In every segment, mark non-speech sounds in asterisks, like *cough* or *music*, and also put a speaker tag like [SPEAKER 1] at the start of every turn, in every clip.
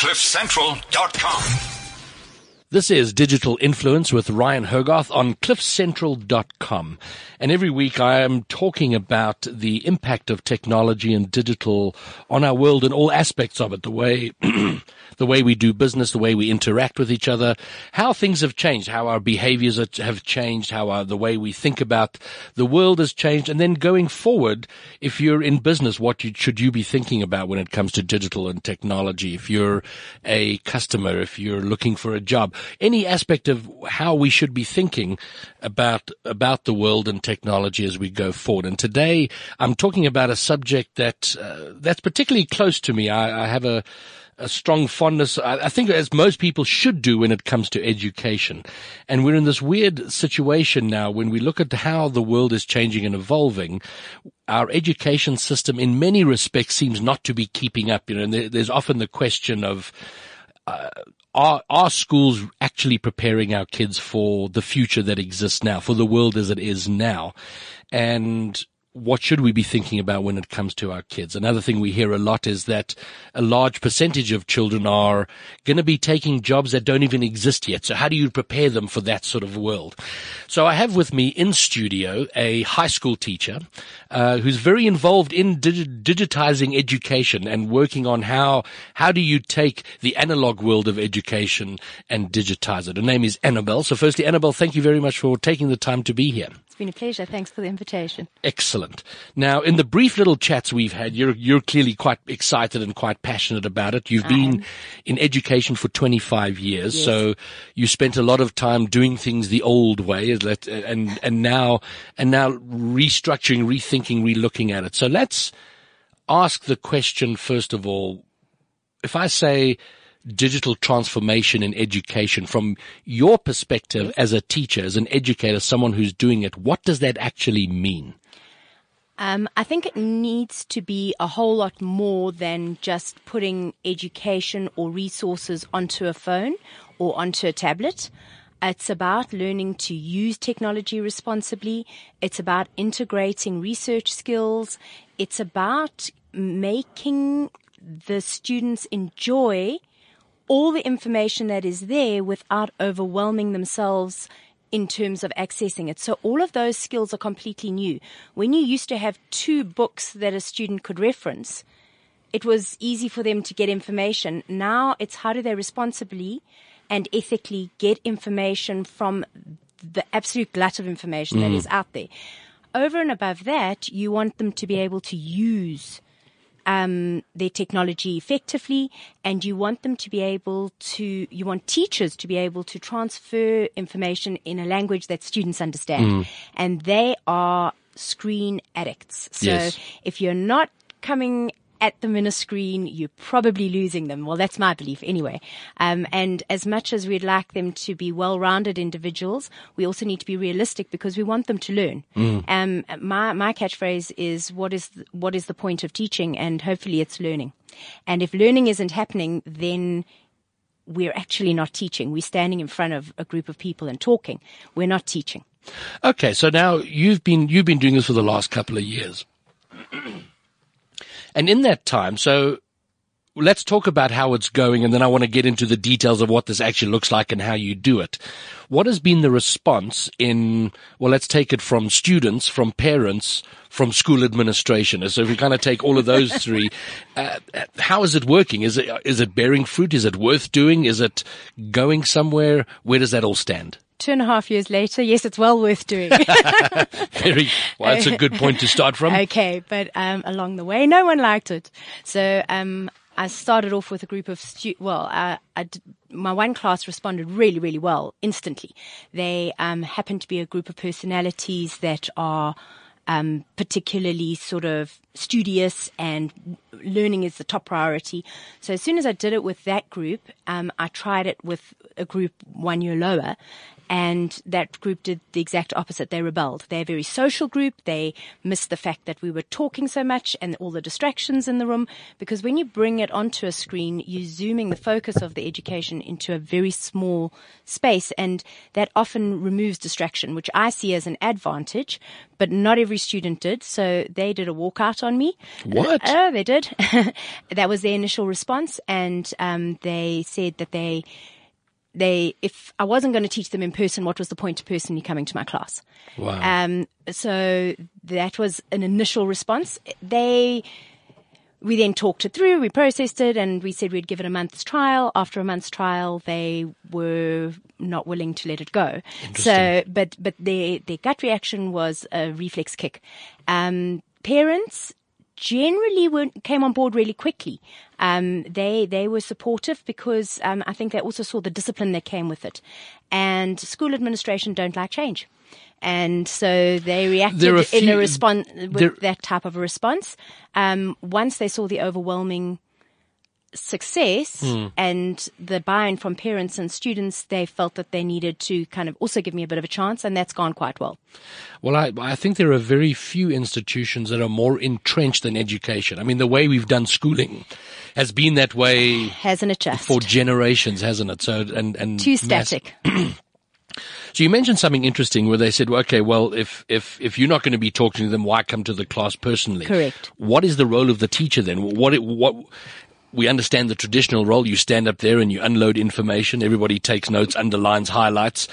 [SPEAKER 1] CliffCentral.com.
[SPEAKER 2] This is Digital Influence with Ryan Hogarth on cliffcentral.com. And every week I am talking about the impact of technology and digital on our world and all aspects of it, the way, *clears throat* the way we do business, the way we interact with each other, how things have changed, how our behaviors have changed, how our, the way we think about the world has changed. And then going forward, if you're in business, what you, should you be thinking about when it comes to digital and technology? If you're a customer, if you're looking for a job, any aspect of how we should be thinking about about the world and technology as we go forward. And today I'm talking about a subject that uh, that's particularly close to me. I, I have a a strong fondness, I think as most people should do when it comes to education. And we're in this weird situation now when we look at how the world is changing and evolving. Our education system in many respects seems not to be keeping up, you know, and there's often the question of, uh, are, are schools actually preparing our kids for the future that exists now, for the world as it is now? And what should we be thinking about when it comes to our kids? Another thing we hear a lot is that a large percentage of children are going to be taking jobs that don't even exist yet. So how do you prepare them for that sort of world? So I have with me in studio a high school teacher uh, who's very involved in digi- digitizing education and working on how how do you take the analog world of education and digitize it. Her name is Annabelle. So firstly, Annabelle, thank you very much for taking the time to be here
[SPEAKER 3] been a pleasure. Thanks for the invitation.
[SPEAKER 2] Excellent. Now, in the brief little chats we've had, you're you're clearly quite excited and quite passionate about it. You've I been am. in education for 25 years, yes. so you spent a lot of time doing things the old way, and and now and now restructuring, rethinking, relooking at it. So let's ask the question first of all. If I say digital transformation in education from your perspective as a teacher, as an educator, someone who's doing it, what does that actually mean?
[SPEAKER 3] Um, I think it needs to be a whole lot more than just putting education or resources onto a phone or onto a tablet. It's about learning to use technology responsibly. It's about integrating research skills. It's about making the students enjoy all the information that is there without overwhelming themselves in terms of accessing it. So all of those skills are completely new. When you used to have two books that a student could reference, it was easy for them to get information. Now it's how do they responsibly and ethically get information from the absolute glut of information mm. that is out there. Over and above that, you want them to be able to use um, their technology effectively, and you want them to be able to, you want teachers to be able to transfer information in a language that students understand. Mm. And they are screen addicts. So yes. if you're not coming at them in a screen, you're probably losing them. Well, that's my belief anyway. Um, and as much as we'd like them to be well-rounded individuals, we also need to be realistic because we want them to learn. Mm. Um, my, my catchphrase is what is, the, what is the point of teaching? And hopefully it's learning. And if learning isn't happening, then we're actually not teaching. We're standing in front of a group of people and talking. We're not teaching.
[SPEAKER 2] Okay. So now you've been, you've been doing this for the last couple of years. *clears throat* And in that time, so let's talk about how it's going and then I want to get into the details of what this actually looks like and how you do it. What has been the response in, well, let's take it from students, from parents, from school administration. So if we kind of take all of those *laughs* three, uh, how is it working? Is it, is it bearing fruit? Is it worth doing? Is it going somewhere? Where does that all stand?
[SPEAKER 3] Two and a half years later, yes, it's well worth doing. *laughs* *laughs*
[SPEAKER 2] Very, well, that's a good point to start from.
[SPEAKER 3] Okay, but um, along the way, no one liked it. So um, I started off with a group of stu- well, uh, did, my one class responded really, really well instantly. They um, happened to be a group of personalities that are um, particularly sort of studious and learning is the top priority. So as soon as I did it with that group, um, I tried it with a group one year lower And that group did the exact opposite. They rebelled. They're a very social group. They missed the fact that we were talking so much and all the distractions in the room. Because when you bring it onto a screen, you're zooming the focus of the education into a very small space. And that often removes distraction, which I see as an advantage, but not every student did. So they did a walkout on me.
[SPEAKER 2] What?
[SPEAKER 3] Oh, they did. *laughs* that was their initial response. And, um, they said that they, they, if I wasn't going to teach them in person, what was the point of personally coming to my class?
[SPEAKER 2] Wow.
[SPEAKER 3] Um, so that was an initial response. They, we then talked it through, we processed it, and we said we'd give it a month's trial. After a month's trial, they were not willing to let it go. So, but, but their, their gut reaction was a reflex kick. Um, parents generally came on board really quickly. Um, they they were supportive because um, I think they also saw the discipline that came with it, and school administration don't like change. And so they reacted
[SPEAKER 2] are
[SPEAKER 3] in a response with
[SPEAKER 2] there-
[SPEAKER 3] that type of a response. Um, once they saw the overwhelming success
[SPEAKER 2] Hmm.
[SPEAKER 3] and the buy-in from parents and students, they felt that they needed to kind of also give me a bit of a chance, and that's gone quite well.
[SPEAKER 2] Well, I, I think there are very few institutions that are more entrenched than education. I mean, the way we've done schooling has been that way
[SPEAKER 3] Hasn't it just?
[SPEAKER 2] for generations, hasn't it? So, and, and
[SPEAKER 3] Too
[SPEAKER 2] mass-
[SPEAKER 3] static. *clears throat*
[SPEAKER 2] So you mentioned something interesting where they said, well, okay, well, if, if, if you're not going to be talking to them, why come to the class personally?
[SPEAKER 3] Correct.
[SPEAKER 2] What is the role of the teacher then? What, it- what, we understand the traditional role. You stand up there and you unload information. Everybody takes notes, underlines, highlights.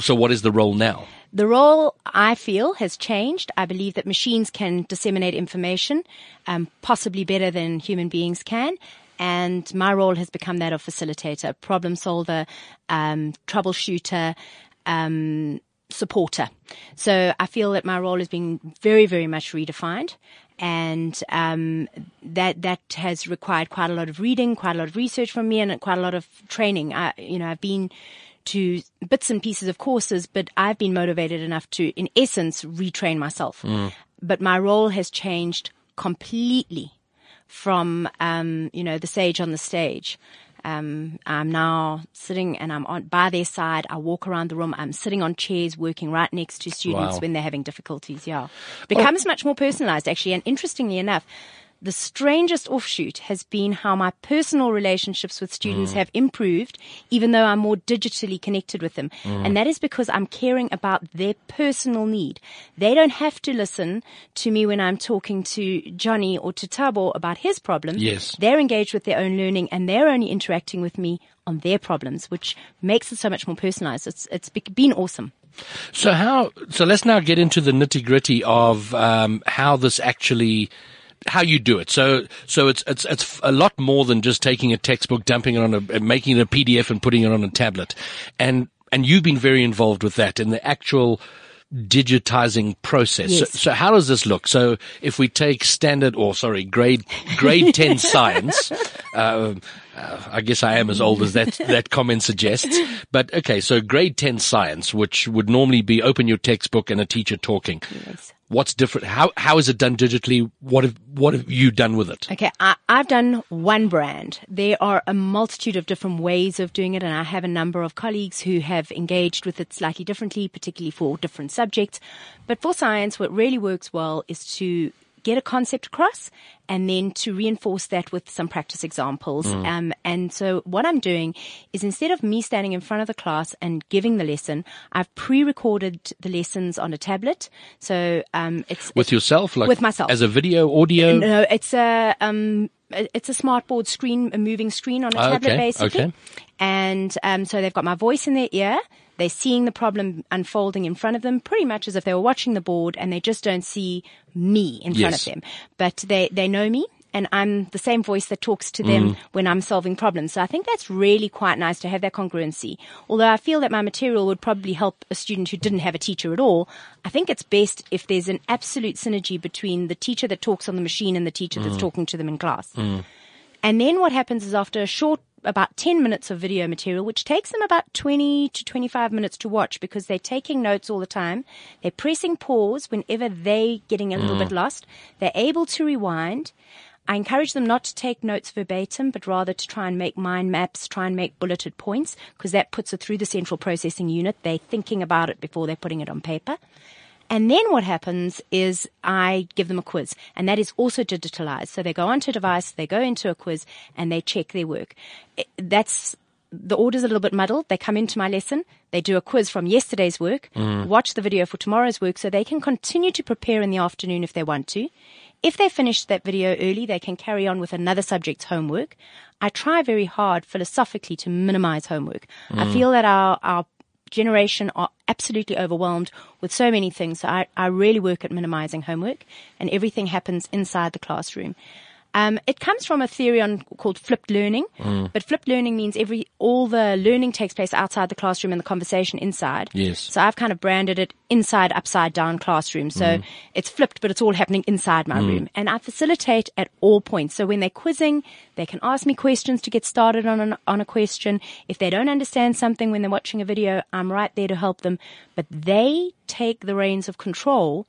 [SPEAKER 2] So what is the role now?
[SPEAKER 3] The role I feel has changed. I believe that machines can disseminate information, um, possibly better than human beings can. And my role has become that of facilitator, problem solver, um, troubleshooter, um, supporter. So I feel that my role is being very, very much redefined. And um, that that has required quite a lot of reading, quite a lot of research from me, and quite a lot of training. I, you know, I've been to bits and pieces of courses, but I've been motivated enough to, in essence, retrain myself. But my role has changed completely from, um, you know, the sage on the stage. Um, I'm now sitting and I'm on by their side. I walk around the room. I'm sitting on chairs, working right next to students
[SPEAKER 2] Wow.
[SPEAKER 3] when they're having difficulties. Yeah, becomes much more personalized actually. And interestingly enough, the strangest offshoot has been how my personal relationships with students have improved, even though I'm more digitally connected with them. And that is because I'm caring about their personal need. They don't have to listen to me when I'm talking to Johnny or to Tabo about his problem.
[SPEAKER 2] Yes.
[SPEAKER 3] They're engaged with their own learning and they're only interacting with me on their problems, which makes it so much more personalized. It's, it's be- been awesome.
[SPEAKER 2] So how? So let's now get into the nitty gritty of um, how this actually, how you do it. So so it's it's it's a lot more than just taking a textbook, dumping it on a, making it a PDF and putting it on a tablet, and and you've been very involved with that in the actual digitizing process.
[SPEAKER 3] Yes.
[SPEAKER 2] So, so how does this look? So if we take standard or sorry, grade grade 10 *laughs* science, uh, uh, I guess I am as old as that *laughs* that comment suggests. But okay, so grade 10 science, which would normally be open your textbook and a teacher talking. What's different? How how is it done digitally? What have what have you done with it?
[SPEAKER 3] Okay, I, I've done one brand. There are a multitude of different ways of doing it, and I have a number of colleagues who have engaged with it slightly differently, particularly for different subjects. But for science, what really works well is to get a concept across and then to reinforce that with some practice examples. Um, and so what I'm doing is instead of me standing in front of the class and giving the lesson, I've pre-recorded the lessons on a tablet. So um, it's
[SPEAKER 2] With yourself, like
[SPEAKER 3] With myself.
[SPEAKER 2] as a video, audio.
[SPEAKER 3] no, it's a um, it's a smartboard screen, a moving screen on a
[SPEAKER 2] Oh,
[SPEAKER 3] tablet,
[SPEAKER 2] okay,
[SPEAKER 3] basically.
[SPEAKER 2] okay.
[SPEAKER 3] And um, so they've got my voice in their ear. They're seeing the problem unfolding in front of them, pretty much as if they were watching the board, and they just don't see me in front of them. But they they know me. And I'm the same voice that talks to them
[SPEAKER 2] Mm.
[SPEAKER 3] when I'm solving problems. So I think that's really quite nice to have that congruency. Although I feel that my material would probably help a student who didn't have a teacher at all. I think it's best if there's an absolute synergy between the teacher that talks on the machine and the teacher
[SPEAKER 2] Mm.
[SPEAKER 3] that's talking to them in class. And then what happens is after a short, about 10 minutes of video material, which takes them about 20 to 25 minutes to watch because they're taking notes all the time. They're pressing pause whenever they're getting a little bit mm. lost. They're able to rewind. I encourage them not to take notes verbatim, but rather to try and make mind maps, try and make bulleted points, because that puts it through the central processing unit. They're thinking about it before they're putting it on paper. And then what happens is I give them a quiz and that is also digitalized. So they go onto a device, they go into a quiz and they check their work. That's the order's a little bit muddled. They come into my lesson, they do a quiz from yesterday's work, mm. watch the video for tomorrow's work so they can continue to prepare in the afternoon if they want to. If they finish that video early, they can carry on with another subject's homework. I try very hard philosophically to minimize homework. Mm. I feel that our, our generation are absolutely overwhelmed with so many things. So I, I really work at minimizing homework and everything happens inside the classroom. Um, it comes from a theory on called flipped learning, mm. but flipped learning means every all the learning takes place outside the classroom and the conversation inside.
[SPEAKER 2] Yes.
[SPEAKER 3] So I've kind of branded it inside upside down classroom. So mm. it's flipped, but it's all happening inside my mm. room, and I facilitate at all points. So when they're quizzing, they can ask me questions to get started on an, on a question. If they don't understand something when they're watching a video, I'm right there to help them. But they take the reins of control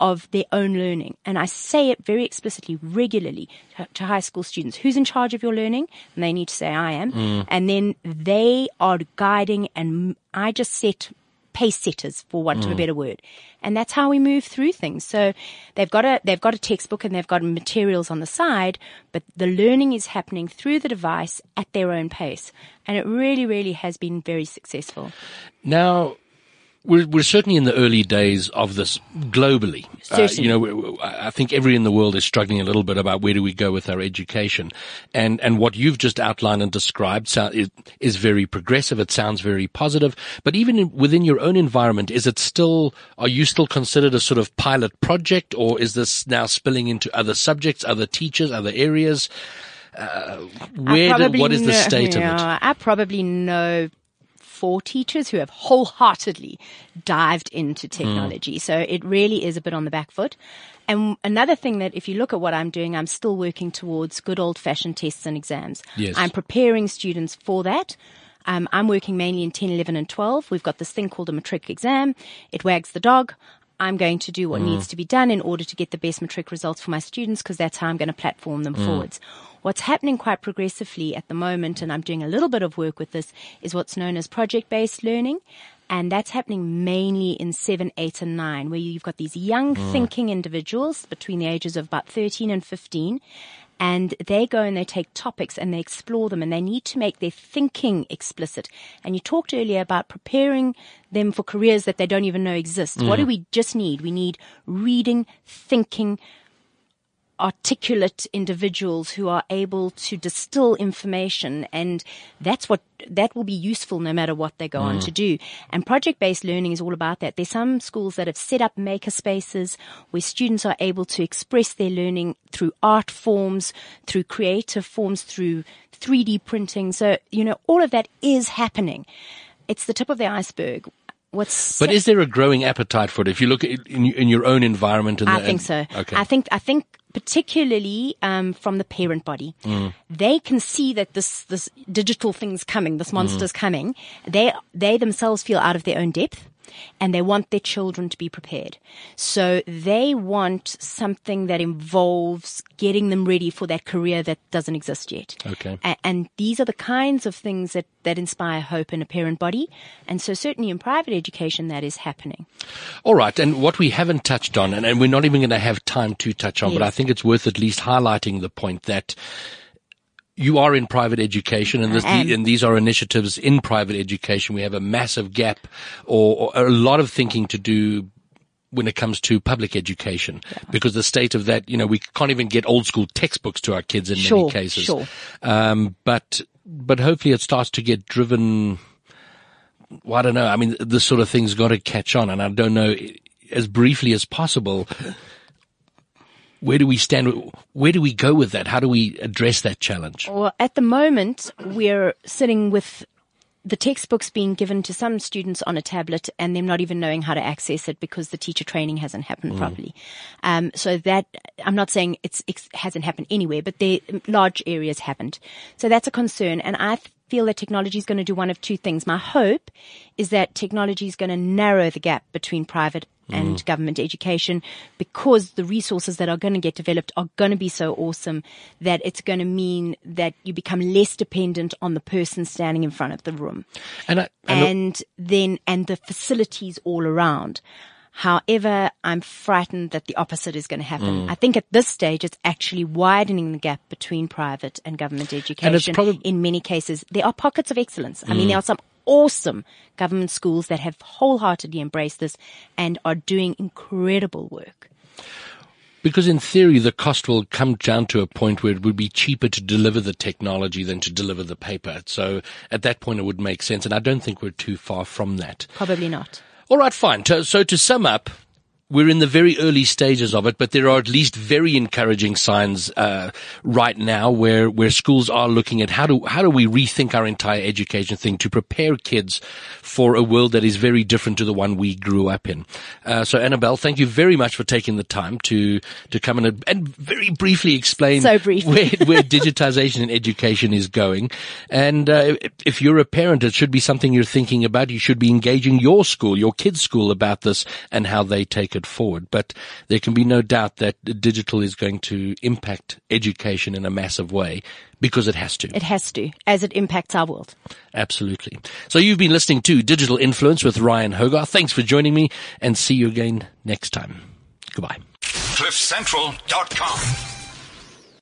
[SPEAKER 3] of their own learning. And I say it very explicitly, regularly to, to, high school students. Who's in charge of your learning? And they need to say, I am. Mm. And then they are guiding and I just set pace setters for want mm. of a mm. better word. And that's how we move through things. So they've got a, they've got a textbook and they've got materials on the side, but the learning is happening through the device at their own pace. And it really, really has been very successful.
[SPEAKER 2] Now, we're, we're certainly in the early days of this globally.
[SPEAKER 3] Uh,
[SPEAKER 2] you know, I think everyone in the world is struggling a little bit about where do we go with our education, and and what you've just outlined and described is, is very progressive. It sounds very positive, but even in, within your own environment, is it still? Are you still considered a sort of pilot project, or is this now spilling into other subjects, other teachers, other areas? Uh, where did, what is the state
[SPEAKER 3] know,
[SPEAKER 2] of it?
[SPEAKER 3] I probably know for teachers who have wholeheartedly dived into hmm. technology. Mm. So it really is a bit on the back foot. And another thing that if you look at what I'm doing, I'm still working towards good old fashioned tests and exams.
[SPEAKER 2] Yes.
[SPEAKER 3] I'm preparing students for that. Um, I'm working mainly in 10, 11 and 12. We've got this thing called a matric exam. It wags the dog. I'm going to do what mm. needs to be done in order to get the best matric results for my students because that's how I'm going to platform them mm. forwards. What's happening quite progressively at the moment, and I'm doing a little bit of work with this, is what's known as project based learning. And that's happening mainly in seven, eight, and nine, where you've got these young mm. thinking individuals between the ages of about 13 and 15 and they go and they take topics and they explore them and they need to make their thinking explicit. And you talked earlier about preparing them for careers that they don't even know exist. Mm. What do we just need? We need reading, thinking, articulate individuals who are able to distill information and that's what that will be useful no matter what they go mm. on to do. And project based learning is all about that. There's some schools that have set up maker spaces where students are able to express their learning through art forms through creative forms through 3D printing. So you know all of that is happening. It's the tip of the iceberg What's
[SPEAKER 2] but is there a growing appetite for it? If you look in, in your own environment,
[SPEAKER 3] I think so. Okay. I think I think particularly um, from the parent body. Mm. They can see that this this digital thing's coming, this monster's mm. coming. They they themselves feel out of their own depth and they want their children to be prepared. So they want something that involves getting them ready for that career that doesn't exist yet.
[SPEAKER 2] Okay.
[SPEAKER 3] A- and these are the kinds of things that, that inspire hope in a parent body. And so certainly in private education, that is happening.
[SPEAKER 2] All right. And what we haven't touched on, and, and we're not even going to have time to touch on, yes. but I think it's worth at least highlighting the point that you are in private education and, this, and, these are initiatives in private education. We have a massive gap or, or a lot of thinking to do when it comes to public education yeah. because the state of that, you know, we can't even get old school textbooks to our kids in
[SPEAKER 3] sure,
[SPEAKER 2] many cases.
[SPEAKER 3] Sure.
[SPEAKER 2] Um, but, but hopefully it starts to get driven. Well, I don't know. I mean, this sort of thing's got to catch on and I don't know as briefly as possible where do we stand? Where do we go with that? How do we address that challenge?
[SPEAKER 3] Well, at the moment, we're sitting with the textbooks being given to some students on a tablet and them not even knowing how to access it because the teacher training hasn't happened mm. properly. Um, so that I'm not saying it hasn't happened anywhere, but the large areas haven't. So that's a concern. And I, feel that technology is going to do one of two things. My hope is that technology is going to narrow the gap between private and mm. government education because the resources that are going to get developed are going to be so awesome that it's going to mean that you become less dependent on the person standing in front of the room. And, I, and then, and the facilities all around. However, I'm frightened that the opposite is going to happen. Mm. I think at this stage, it's actually widening the gap between private and government education. And in many cases, there are pockets of excellence. I mm. mean, there are some awesome government schools that have wholeheartedly embraced this and are doing incredible work.
[SPEAKER 2] Because in theory, the cost will come down to a point where it would be cheaper to deliver the technology than to deliver the paper. So at that point, it would make sense. And I don't think we're too far from that.
[SPEAKER 3] Probably not.
[SPEAKER 2] All right, fine. So to sum up, we're in the very early stages of it, but there are at least very encouraging signs uh, right now where where schools are looking at how do how do we rethink our entire education thing to prepare kids for a world that is very different to the one we grew up in. Uh, so Annabelle, thank you very much for taking the time to to come and and very briefly explain
[SPEAKER 3] so briefly.
[SPEAKER 2] where *laughs* where digitization in education is going. And uh, if you're a parent, it should be something you're thinking about. You should be engaging your school, your kids' school about this and how they take it forward. But there can be no doubt that digital is going to impact education in a massive way because it has to.
[SPEAKER 3] It has to, as it impacts our world.
[SPEAKER 2] Absolutely. So you've been listening to Digital Influence with Ryan Hogarth. Thanks for joining me and see you again next time. Goodbye. CliffCentral.com.